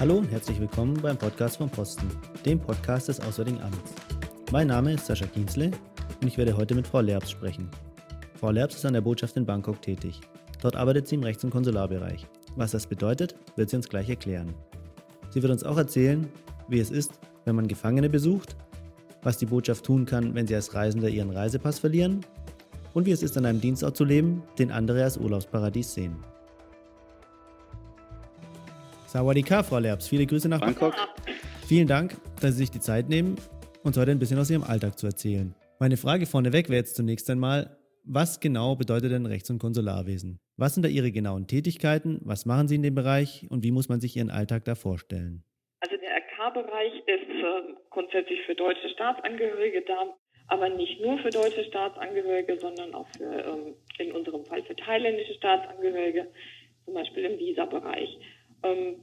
Hallo und herzlich willkommen beim Podcast vom Posten, dem Podcast des Auswärtigen Amts. Mein Name ist Sascha Kienzle und ich werde heute mit Frau Lerbs sprechen. Frau Lerbs ist an der Botschaft in Bangkok tätig. Dort arbeitet sie im Rechts- und Konsularbereich. Was das bedeutet, wird sie uns gleich erklären. Sie wird uns auch erzählen, wie es ist, wenn man Gefangene besucht, was die Botschaft tun kann, wenn sie als Reisender ihren Reisepass verlieren und wie es ist, an einem Dienstort zu leben, den andere als Urlaubsparadies sehen. Sawadika, Frau Lerbs. Viele Grüße nach Bangkok. Vielen Dank, dass Sie sich die Zeit nehmen, uns heute ein bisschen aus Ihrem Alltag zu erzählen. Meine Frage vorneweg wäre jetzt zunächst einmal, was genau bedeutet denn Rechts- und Konsularwesen? Was sind da Ihre genauen Tätigkeiten? Was machen Sie in dem Bereich und wie muss man sich Ihren Alltag da vorstellen? Also der RK-Bereich ist äh, grundsätzlich für deutsche Staatsangehörige da, aber nicht nur für deutsche Staatsangehörige, sondern auch für, ähm, in unserem Fall für thailändische Staatsangehörige, zum Beispiel im Visa-Bereich. Ähm,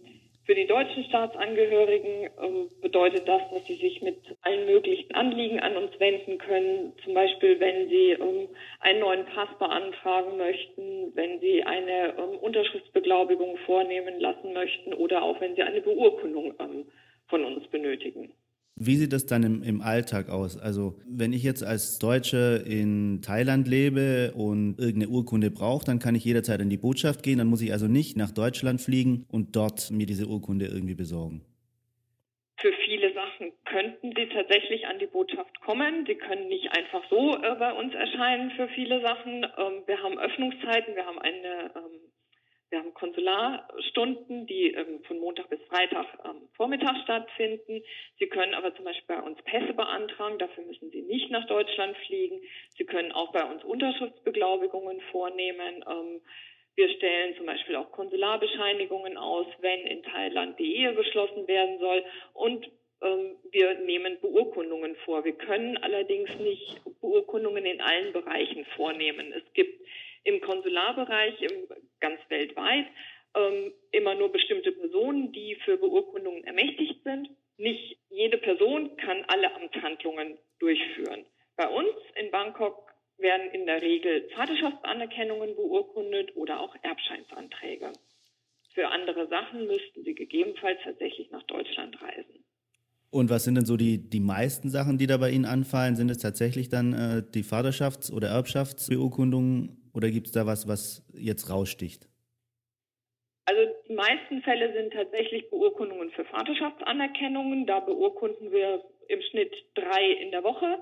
für die deutschen Staatsangehörigen ähm, bedeutet das, dass sie sich mit allen möglichen Anliegen an uns wenden können. Zum Beispiel, wenn sie ähm, einen neuen Pass beantragen möchten, wenn sie eine Unterschriftsbeglaubigung vornehmen lassen möchten oder auch wenn sie eine Beurkundung von uns benötigen. Wie sieht das dann im, im Alltag aus? Also wenn ich jetzt als Deutsche in Thailand lebe und irgendeine Urkunde brauche, dann kann ich jederzeit in die Botschaft gehen. Dann muss ich also nicht nach Deutschland fliegen und dort mir diese Urkunde irgendwie besorgen. Für viele Sachen könnten Sie tatsächlich an die Botschaft kommen. Sie können nicht einfach so äh, bei uns erscheinen für viele Sachen. Ähm, wir haben Öffnungszeiten, wir haben eine ähm, wir haben Konsularstunden, die ähm, von Montag bis Freitag ähm, Vormittag stattfinden. Sie können aber zum Beispiel bei uns Pässe beantragen. Dafür müssen Sie nicht nach Deutschland fliegen. Sie können auch bei uns Unterschriftsbeglaubigungen vornehmen. Ähm, wir stellen zum Beispiel auch Konsularbescheinigungen aus, wenn in Thailand die Ehe geschlossen werden soll. Und ähm, wir nehmen Beurkundungen vor. Wir können allerdings nicht Beurkundungen in allen Bereichen vornehmen. Es gibt im Konsularbereich im, ganz weltweit ähm, immer nur bestimmte Personen, die für Beurkundungen ermächtigt sind. Nicht jede Person kann alle Amtshandlungen durchführen. Bei uns in Bangkok werden in der Regel Vaterschaftsanerkennungen beurkundet oder auch Erbscheinsanträge. Für andere Sachen müssten sie gegebenenfalls tatsächlich nach Deutschland reisen. Und was sind denn so die, die meisten Sachen, die da bei Ihnen anfallen? Sind es tatsächlich dann äh, die Vaterschafts- oder Erbschaftsbeurkundungen oder gibt es da was, was jetzt raussticht? Also die meisten Fälle sind tatsächlich Beurkundungen für Vaterschaftsanerkennungen. Da beurkunden wir im Schnitt drei in der Woche.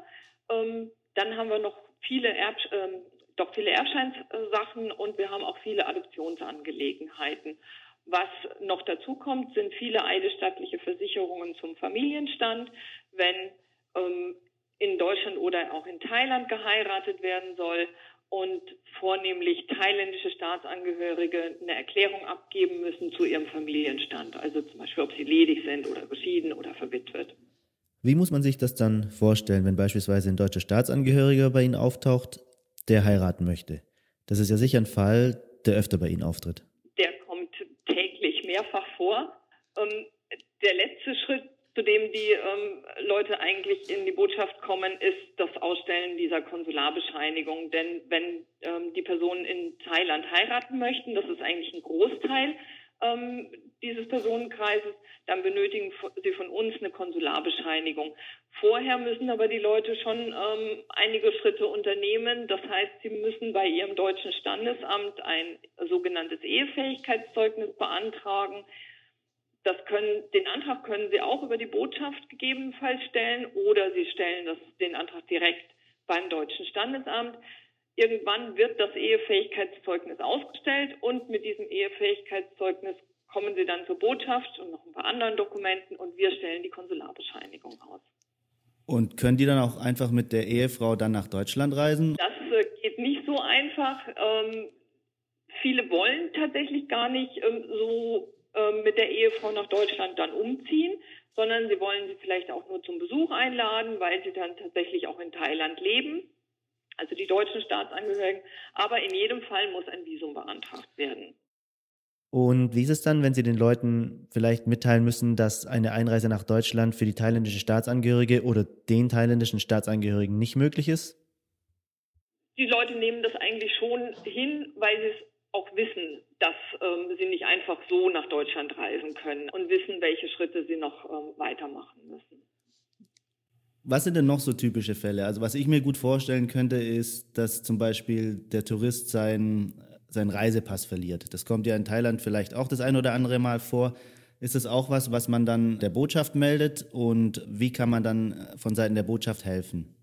Ähm, dann haben wir noch viele Erb ähm, doch viele Erbscheinssachen und wir haben auch viele Adoptionsangelegenheiten. Was noch dazu kommt, sind viele eidesstattliche Versicherungen zum Familienstand. Wenn ähm, in Deutschland oder auch in Thailand geheiratet werden soll und vornehmlich thailändische Staatsangehörige eine Erklärung abgeben müssen zu ihrem Familienstand, also zum Beispiel, ob sie ledig sind oder geschieden oder verwitwet. Wie muss man sich das dann vorstellen, wenn beispielsweise ein deutscher Staatsangehöriger bei Ihnen auftaucht, der heiraten möchte? Das ist ja sicher ein Fall, der öfter bei Ihnen auftritt. Der kommt täglich mehrfach vor. Ähm, der letzte Schritt zu dem die ähm, Leute eigentlich in die Botschaft kommen, ist das Ausstellen dieser Konsularbescheinigung. Denn wenn ähm, die Personen in Thailand heiraten möchten, das ist eigentlich ein Großteil ähm, dieses Personenkreises, dann benötigen sie von uns eine Konsularbescheinigung. Vorher müssen aber die Leute schon ähm, einige Schritte unternehmen. Das heißt, sie müssen bei ihrem deutschen Standesamt ein sogenanntes Ehefähigkeitszeugnis beantragen. Das können, den Antrag können Sie auch über die Botschaft gegebenenfalls stellen oder Sie stellen das, den Antrag direkt beim Deutschen Standesamt. Irgendwann wird das Ehefähigkeitszeugnis ausgestellt und mit diesem Ehefähigkeitszeugnis kommen Sie dann zur Botschaft und noch ein paar anderen Dokumenten und wir stellen die Konsularbescheinigung aus. Und können die dann auch einfach mit der Ehefrau dann nach Deutschland reisen? Das äh, geht nicht so einfach. Ähm, viele wollen tatsächlich gar nicht ähm, so mit der Ehefrau nach Deutschland dann umziehen, sondern sie wollen sie vielleicht auch nur zum Besuch einladen, weil sie dann tatsächlich auch in Thailand leben, also die deutschen Staatsangehörigen. Aber in jedem Fall muss ein Visum beantragt werden. Und wie ist es dann, wenn Sie den Leuten vielleicht mitteilen müssen, dass eine Einreise nach Deutschland für die thailändische Staatsangehörige oder den thailändischen Staatsangehörigen nicht möglich ist? Die Leute nehmen das eigentlich schon hin, weil sie es auch wissen, dass ähm, sie nicht einfach so nach Deutschland reisen können und wissen, welche Schritte sie noch ähm, weitermachen müssen. Was sind denn noch so typische Fälle? Also was ich mir gut vorstellen könnte, ist, dass zum Beispiel der Tourist seinen, seinen Reisepass verliert. Das kommt ja in Thailand vielleicht auch das ein oder andere Mal vor. Ist das auch was, was man dann der Botschaft meldet und wie kann man dann von Seiten der Botschaft helfen?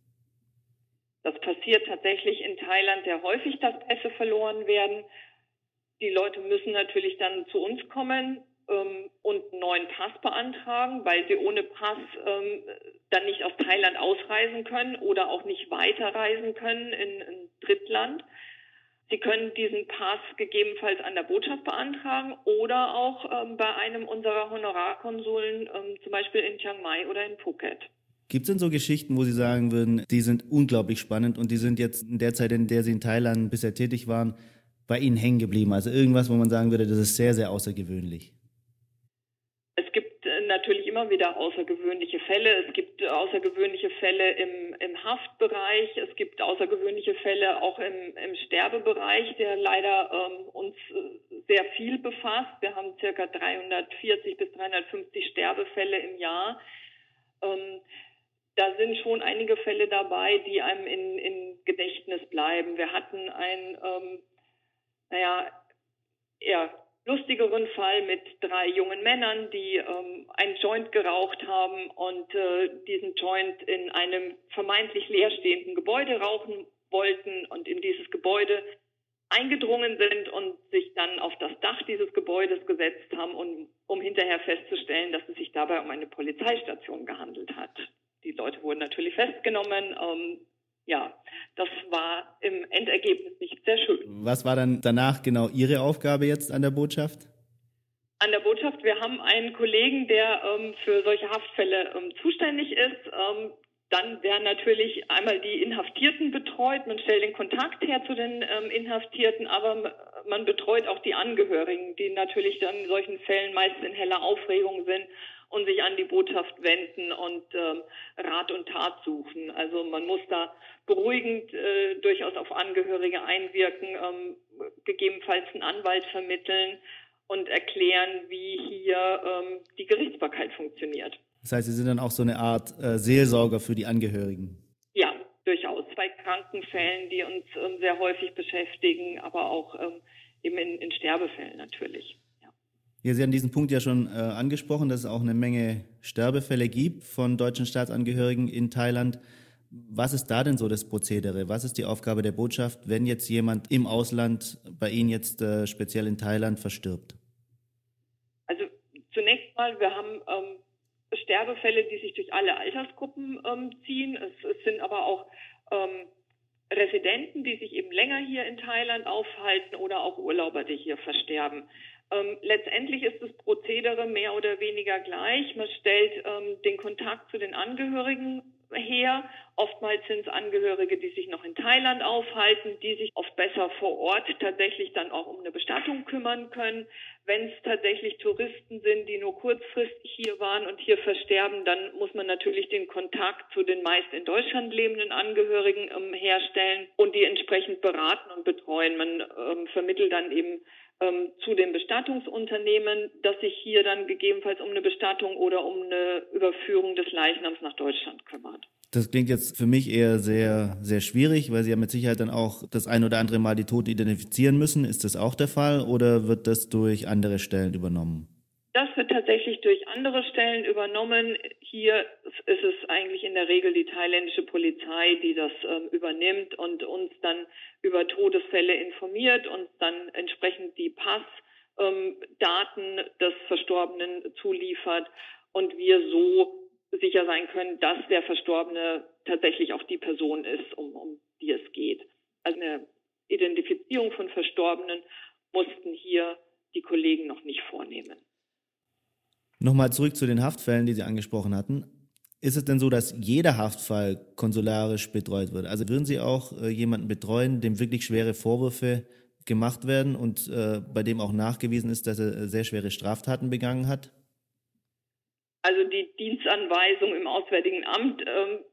Das passiert tatsächlich in Thailand sehr häufig, dass Pässe verloren werden. Die Leute müssen natürlich dann zu uns kommen ähm, und einen neuen Pass beantragen, weil sie ohne Pass ähm, dann nicht aus Thailand ausreisen können oder auch nicht weiterreisen können in ein Drittland. Sie können diesen Pass gegebenenfalls an der Botschaft beantragen oder auch ähm, bei einem unserer Honorarkonsuln, ähm, zum Beispiel in Chiang Mai oder in Phuket. Gibt es denn so Geschichten, wo Sie sagen würden, die sind unglaublich spannend und die sind jetzt in der Zeit, in der Sie in Thailand bisher tätig waren, bei Ihnen hängen geblieben? Also irgendwas, wo man sagen würde, das ist sehr, sehr außergewöhnlich natürlich immer wieder außergewöhnliche Fälle. Es gibt außergewöhnliche Fälle im, im Haftbereich. Es gibt außergewöhnliche Fälle auch im, im Sterbebereich, der leider ähm, uns äh, sehr viel befasst. Wir haben circa 340 bis 350 Sterbefälle im Jahr. Ähm, da sind schon einige Fälle dabei, die einem in, in Gedächtnis bleiben. Wir hatten ein, ähm, naja, eher lustigeren Fall mit drei jungen Männern, die ähm, einen Joint geraucht haben und äh, diesen Joint in einem vermeintlich leerstehenden Gebäude rauchen wollten und in dieses Gebäude eingedrungen sind und sich dann auf das Dach dieses Gebäudes gesetzt haben, um, um hinterher festzustellen, dass es sich dabei um eine Polizeistation gehandelt hat. Die Leute wurden natürlich festgenommen. Ähm, ja, das war im Endergebnis nicht sehr schön. Was war dann danach genau Ihre Aufgabe jetzt an der Botschaft? An der Botschaft, wir haben einen Kollegen, der ähm, für solche Haftfälle ähm, zuständig ist. Ähm, dann werden natürlich einmal die Inhaftierten betreut. Man stellt den Kontakt her zu den ähm, Inhaftierten, aber man betreut auch die Angehörigen, die natürlich dann in solchen Fällen meist in heller Aufregung sind und sich an die Botschaft wenden und ähm, Rat und Tat suchen. Also man muss da beruhigend äh, durchaus auf Angehörige einwirken, ähm, gegebenenfalls einen Anwalt vermitteln und erklären, wie hier ähm, die Gerichtsbarkeit funktioniert. Das heißt, Sie sind dann auch so eine Art äh, Seelsorger für die Angehörigen. Ja, durchaus. Bei Krankenfällen, die uns ähm, sehr häufig beschäftigen, aber auch ähm, eben in, in Sterbefällen natürlich. Ja, Sie haben diesen Punkt ja schon äh, angesprochen, dass es auch eine Menge Sterbefälle gibt von deutschen Staatsangehörigen in Thailand. Was ist da denn so das Prozedere? Was ist die Aufgabe der Botschaft, wenn jetzt jemand im Ausland bei Ihnen jetzt äh, speziell in Thailand verstirbt? Also zunächst mal, wir haben ähm, Sterbefälle, die sich durch alle Altersgruppen ähm, ziehen. Es, es, sind aber auch ähm, Residenten, die sich eben länger hier in Thailand aufhalten oder auch Urlauber, die hier versterben. Ähm, letztendlich ist das Prozedere mehr oder weniger gleich. Man stellt ähm, den Kontakt zu den Angehörigen her. Oftmals sind es Angehörige, die sich noch in Thailand aufhalten, die sich oft besser vor Ort tatsächlich dann auch um eine Bestattung kümmern können. Wenn es tatsächlich Touristen sind, die nur kurzfristig hier waren und hier versterben, dann muss man natürlich den Kontakt zu den meist in Deutschland lebenden Angehörigen ähm, herstellen und die entsprechend beraten und betreuen. Man ähm, vermittelt dann eben ähm, zu den Bestattungsunternehmen, dass sich hier dann gegebenenfalls um eine Bestattung oder um eine Überführung des Leichnams nach Deutschland kümmert. Das klingt jetzt für mich eher sehr, sehr schwierig, weil Sie ja mit Sicherheit dann auch das ein oder andere Mal die Toten identifizieren müssen. Ist das auch der Fall oder wird das durch andere Stellen übernommen? Das wird tatsächlich durch andere Stellen übernommen. Hier ist es eigentlich in der Regel die thailändische Polizei, die das ähm, übernimmt und uns dann über Todesfälle informiert, uns dann entsprechend die Passdaten ähm, des Verstorbenen zuliefert und wir so sicher sein können, dass der Verstorbene tatsächlich auch die Person ist, um, um die es geht. Also eine Identifizierung von Verstorbenen mussten hier die Kollegen noch nicht vornehmen. Nochmal zurück zu den Haftfällen, die Sie angesprochen hatten. Ist es denn so, dass jeder Haftfall konsularisch betreut wird? Also würden Sie auch äh, jemanden betreuen, dem wirklich schwere Vorwürfe gemacht werden und äh, bei dem auch nachgewiesen ist, dass er äh, sehr schwere Straftaten begangen hat? Also die Dienstanweisung im Auswärtigen Amt ähm,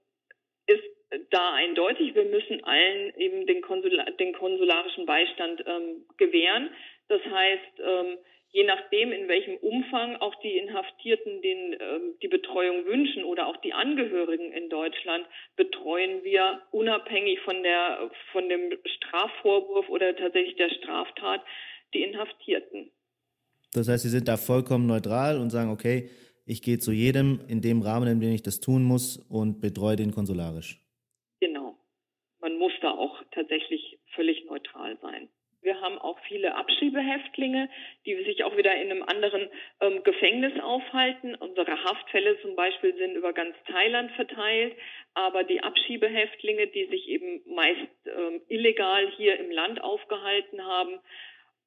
ist da eindeutig. Wir müssen allen eben den, Konsular, den konsularischen Beistand ähm, gewähren. Das heißt, ähm, je nachdem, in welchem Umfang auch die Inhaftierten den, ähm, die Betreuung wünschen oder auch die Angehörigen in Deutschland, betreuen wir unabhängig von der, von dem Strafvorwurf oder tatsächlich der Straftat die Inhaftierten. Das heißt, Sie sind da vollkommen neutral und sagen, okay, ich gehe zu jedem in dem Rahmen, in dem ich das tun muss und betreue den konsularisch. Genau. Man muss da auch tatsächlich völlig neutral sein. Wir haben auch viele Abschiebehäftlinge, die sich auch wieder in einem anderen ähm, Gefängnis aufhalten. Unsere Haftfälle zum Beispiel sind über ganz Thailand verteilt, aber die Abschiebehäftlinge, die sich eben meist ähm, illegal hier im Land aufgehalten haben,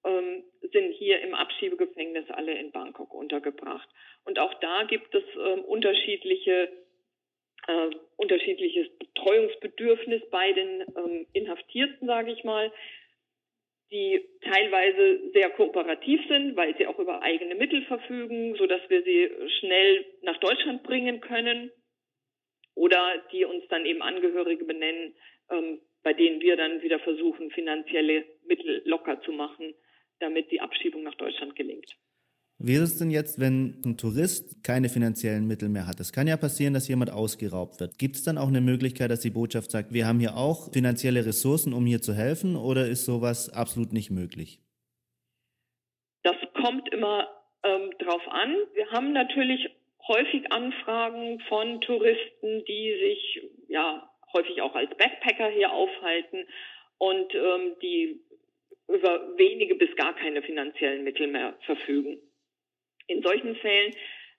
ähm, sind hier im Abschiebegefängnis alle in Bangkok untergebracht. Und auch da gibt es ähm, unterschiedliche äh, unterschiedliches Betreuungsbedürfnis bei den ähm, Inhaftierten, sage ich mal die teilweise sehr kooperativ sind, weil sie auch über eigene Mittel verfügen, so dass wir sie schnell nach Deutschland bringen können oder die uns dann eben Angehörige benennen, ähm, bei denen wir dann wieder versuchen, finanzielle Mittel locker zu machen, damit die Abschiebung nach Deutschland gelingt. Wie ist es denn jetzt, wenn ein Tourist keine finanziellen Mittel mehr hat? Es kann ja passieren, dass jemand ausgeraubt wird. Gibt es dann auch eine Möglichkeit, dass die Botschaft sagt, wir haben hier auch finanzielle Ressourcen, um hier zu helfen, oder ist sowas absolut nicht möglich? Das kommt immer ähm, drauf an. Wir haben natürlich häufig Anfragen von Touristen, die sich ja häufig auch als Backpacker hier aufhalten und ähm, die über wenige bis gar keine finanziellen Mittel mehr verfügen. In solchen Fällen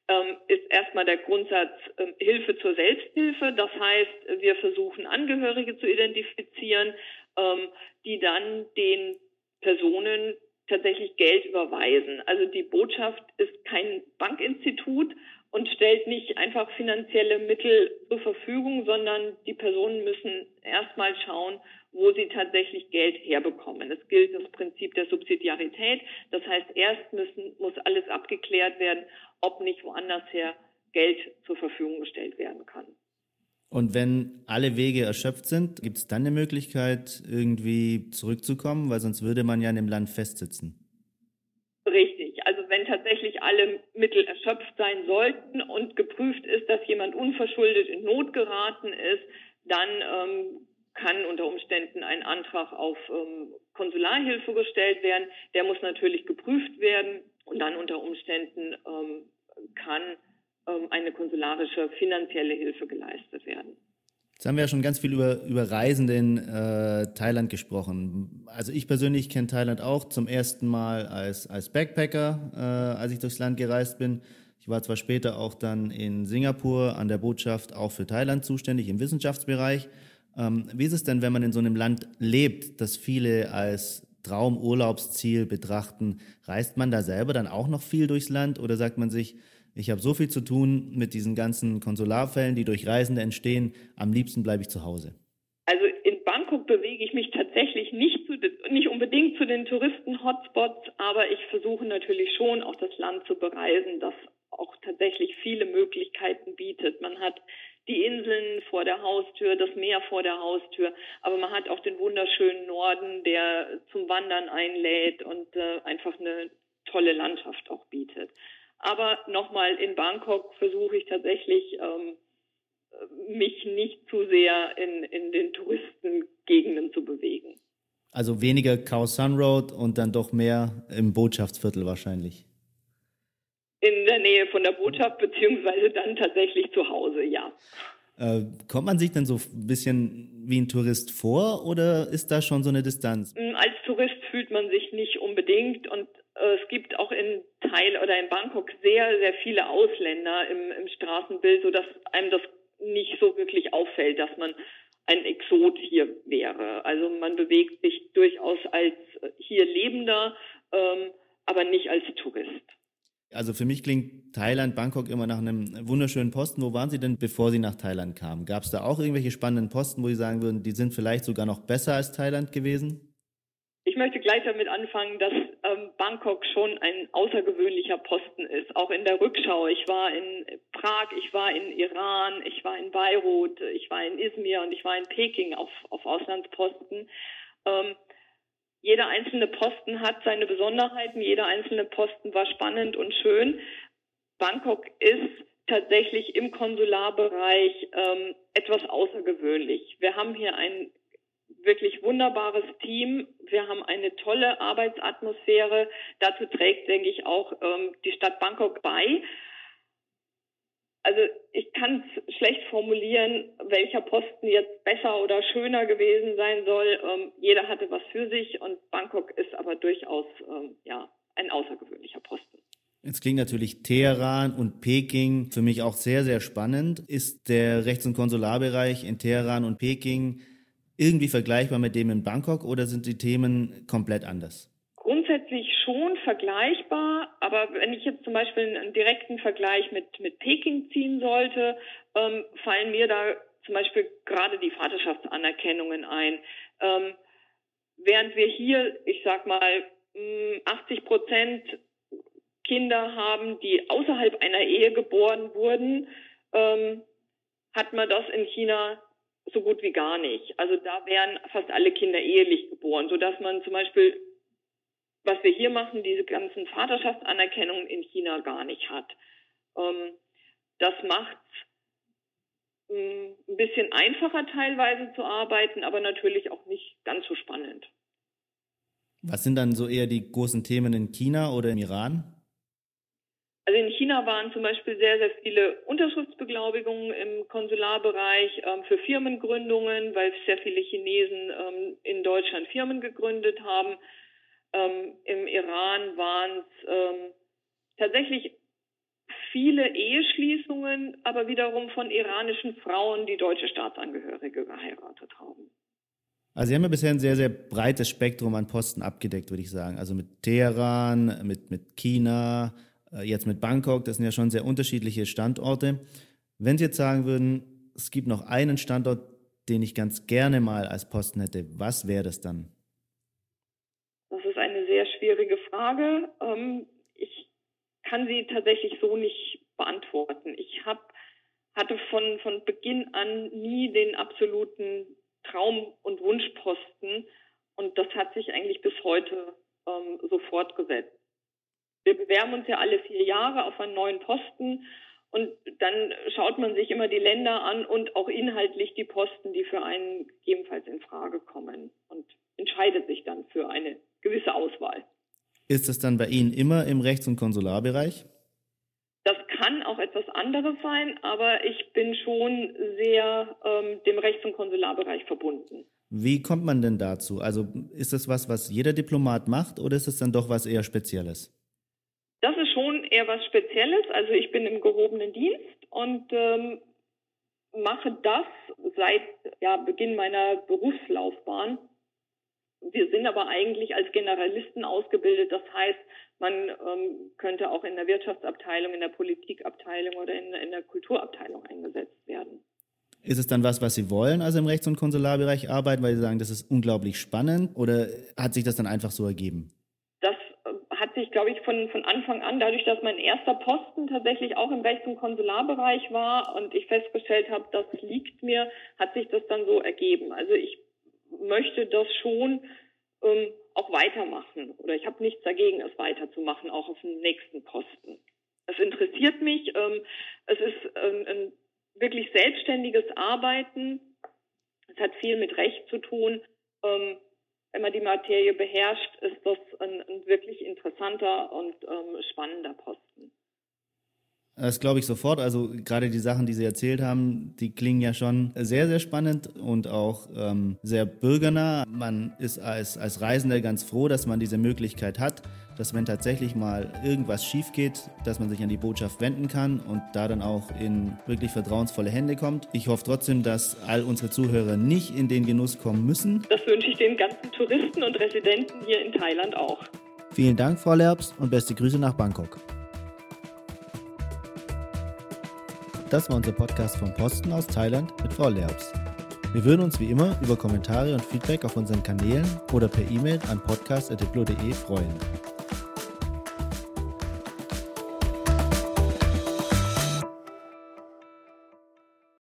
ähm, ist erstmal der Grundsatz ähm, Hilfe zur Selbsthilfe. Das heißt, wir versuchen Angehörige zu identifizieren, ähm, die dann den Personen tatsächlich Geld überweisen. Also die Botschaft ist kein Bankinstitut und stellt nicht einfach finanzielle Mittel zur Verfügung, sondern die Personen müssen erstmal schauen, wo sie tatsächlich Geld herbekommen. Es gilt das Prinzip der Subsidiarität. Das heißt, erst müssen, muss alles abgeklärt werden, ob nicht woanders her Geld zur Verfügung gestellt werden kann. Und wenn alle Wege erschöpft sind, gibt es dann eine Möglichkeit, irgendwie zurückzukommen, weil sonst würde man ja in dem Land festsitzen. Richtig. Also wenn tatsächlich alle Mittel erschöpft sein sollten und geprüft ist, dass jemand unverschuldet in Not geraten ist, dann ähm, kann unter Umständen ein Antrag auf ähm, Konsularhilfe gestellt werden. Der muss natürlich geprüft werden und dann unter Umständen ähm, kann ähm, eine konsularische finanzielle Hilfe geleistet werden. Jetzt haben wir ja schon ganz viel über, über Reisende in äh, Thailand gesprochen. Also ich persönlich kenne Thailand auch zum ersten Mal als, als Backpacker, äh, als ich durchs Land gereist bin. Ich war zwar später auch dann in Singapur an der Botschaft auch für Thailand zuständig im Wissenschaftsbereich. Ähm, wie ist es denn, wenn man in so einem Land lebt, das viele als Traumurlaubsziel betrachten? Reist man da selber dann auch noch viel durchs Land oder sagt man sich, ich habe so viel zu tun mit diesen ganzen Konsularfällen, die durch Reisende entstehen, am liebsten bleibe ich zu Hause? Also in Bangkok bewege ich mich tatsächlich nicht, zu, nicht unbedingt zu den Touristen-Hotspots, aber ich versuche natürlich schon auch das Land zu bereisen, das auch tatsächlich viele Möglichkeiten bietet. Man hat die Inseln vor der Haustür, das Meer vor der Haustür, aber man hat auch den wunderschönen Norden, der zum Wandern einlädt und äh, einfach eine tolle Landschaft auch bietet. Aber nochmal in Bangkok versuche ich tatsächlich ähm, mich nicht zu sehr in, in den Touristengegenden zu bewegen. Also weniger Khao Sun Road und dann doch mehr im Botschaftsviertel wahrscheinlich. In der Nähe von der Botschaft, beziehungsweise dann tatsächlich zu Hause, ja. Äh, kommt man sich denn so ein bisschen wie ein Tourist vor oder ist da schon so eine Distanz? Mm, als Tourist fühlt man sich nicht unbedingt und äh, es gibt auch in Teil oder in Bangkok sehr, sehr viele Ausländer im, im Straßenbild, sodass einem das nicht so wirklich auffällt, dass man ein Exot hier wäre. Also man bewegt sich durchaus als hier Lebender, ähm, aber nicht als Tourist. Also für mich klingt Thailand, Bangkok immer nach einem wunderschönen Posten. Wo waren Sie denn, bevor Sie nach Thailand kamen? Gab es da auch irgendwelche spannenden Posten, wo Sie sagen würden, die sind vielleicht sogar noch besser als Thailand gewesen? Ich möchte gleich damit anfangen, dass ähm, Bangkok schon ein außergewöhnlicher Posten ist. Auch in der Rückschau. Ich war in Prag, ich war in Iran, ich war in Beirut, ich war in Izmir und ich war in Peking auf, auf Auslandsposten. Ähm, jeder einzelne Posten hat seine Besonderheiten, jeder einzelne Posten war spannend und schön. Bangkok ist tatsächlich im Konsularbereich ähm, etwas außergewöhnlich. Wir haben hier ein wirklich wunderbares Team. Wir haben eine tolle Arbeitsatmosphäre. Dazu trägt, denke ich, auch ähm, die Stadt Bangkok bei. Also ich kann es schlecht formulieren, welcher Posten jetzt besser oder schöner gewesen sein soll. Ähm, jeder hatte was für sich und Bangkok ist aber durchaus ähm, ja ein außergewöhnlicher Posten. Jetzt klingt natürlich Teheran und Peking für mich auch sehr, sehr spannend. Ist der Rechts- und Konsularbereich in Teheran und Peking irgendwie vergleichbar mit dem in Bangkok oder sind die Themen komplett anders? Grundsätzlich schon vergleichbar, aber wenn ich jetzt zum Beispiel einen direkten Vergleich mit, mit Peking ziehen sollte, ähm, fallen mir da zum Beispiel gerade die Vaterschaftsanerkennungen ein. Ähm, während wir hier, ich sag mal, 80 mm, Prozent Kinder haben, die außerhalb einer Ehe geboren wurden, ähm, hat man das in China so gut wie gar nicht. Also da werden fast alle Kinder ehelich geboren, so dass man zum Beispiel, was wir hier machen, diese ganzen Vaterschaftsanerkennungen in China gar nicht hat. Ähm, das macht ähm, ein bisschen einfacher teilweise zu arbeiten, aber natürlich auch nicht ganz so spannend. Was sind dann so eher die großen Themen in China oder im Iran? Also in China waren zum Beispiel sehr, sehr viele Unterschriftsbeglaubigungen im Konsularbereich ähm, für Firmengründungen, weil sehr viele Chinesen ähm, in Deutschland Firmen gegründet haben. Ähm, Im Iran waren es ähm, tatsächlich viele Eheschließungen, aber wiederum von iranischen Frauen, die deutsche Staatsangehörige geheiratet haben. Also Sie haben ja bisher ein sehr, sehr breites Spektrum an Posten abgedeckt, würde ich sagen. Also mit Teheran, mit, mit China, äh, jetzt mit Bangkok, das sind ja schon sehr unterschiedliche Standorte. Wenn Sie jetzt sagen würden, es gibt noch einen Standort, den ich ganz gerne mal als Posten hätte, was wäre das dann? Das ist eine sehr schwierige Frage. Ähm, ich kann sie tatsächlich so nicht beantworten. Ich hab, hatte von, von Beginn an nie den absoluten Traum- und Wunschposten und das hat sich eigentlich bis heute ähm, so fortgesetzt wir bewerben uns ja alle vier Jahre auf einen neuen Posten und dann schaut man sich immer die Länder an und auch inhaltlich die Posten, die für einen gegebenenfalls in Frage kommen und entscheidet sich dann für eine gewisse Auswahl. Ist das dann bei Ihnen immer im Rechts- und Konsularbereich? Das kann auch etwas anderes sein, aber ich bin schon sehr ähm, dem Rechts- und Konsularbereich verbunden. Wie kommt man denn dazu? Also ist das was, was jeder Diplomat macht oder ist es dann doch was eher Spezielles? Das ist schon eher was Spezielles. Also ich bin im gehobenen Dienst und ähm, mache das seit ja, Beginn meiner Berufslaufbahn. Wir sind aber eigentlich als Generalisten ausgebildet. Das heißt, man ähm, könnte auch in der Wirtschaftsabteilung, in der Politikabteilung oder in, in der Kulturabteilung eingesetzt werden. Ist es dann was, was Sie wollen, also im Rechts- und Konsularbereich arbeiten, weil Sie sagen, das ist unglaublich spannend oder hat sich das dann einfach so ergeben? hat sich, glaube ich, von, von Anfang an, dadurch, dass mein erster Posten tatsächlich auch im Rechts- und Konsularbereich war und ich festgestellt habe, das liegt mir, hat sich das dann so ergeben. Also ich möchte das schon ähm, auch weitermachen oder ich habe nichts dagegen, es weiterzumachen, auch auf dem nächsten Posten. Es interessiert mich. Ähm, es ist ähm, ein wirklich selbstständiges Arbeiten. Es hat viel mit Recht zu tun. Ähm, wenn man die Materie beherrscht, ist das ein, ein wirklich interessanter und ähm, spannender Posten. Das glaube ich sofort. Also gerade die Sachen, die Sie erzählt haben, die klingen ja schon sehr, sehr spannend und auch ähm, sehr bürgernah. Man ist als, als Reisender ganz froh, dass man diese Möglichkeit hat, dass wenn tatsächlich mal irgendwas schief geht, dass man sich an die Botschaft wenden kann und da dann auch in wirklich vertrauensvolle Hände kommt. Ich hoffe trotzdem, dass all unsere Zuhörer nicht in den Genuss kommen müssen. Das wünsche ich den ganzen Touristen und Residenten hier in Thailand auch. Vielen Dank, Frau Lerbs, und beste Grüße nach Bangkok. Das war unser Podcast vom Posten aus Thailand mit Frau Lerbs. Wir würden uns wie immer über Kommentare und Feedback auf unseren Kanälen oder per E-Mail an podcast.diplo.de freuen.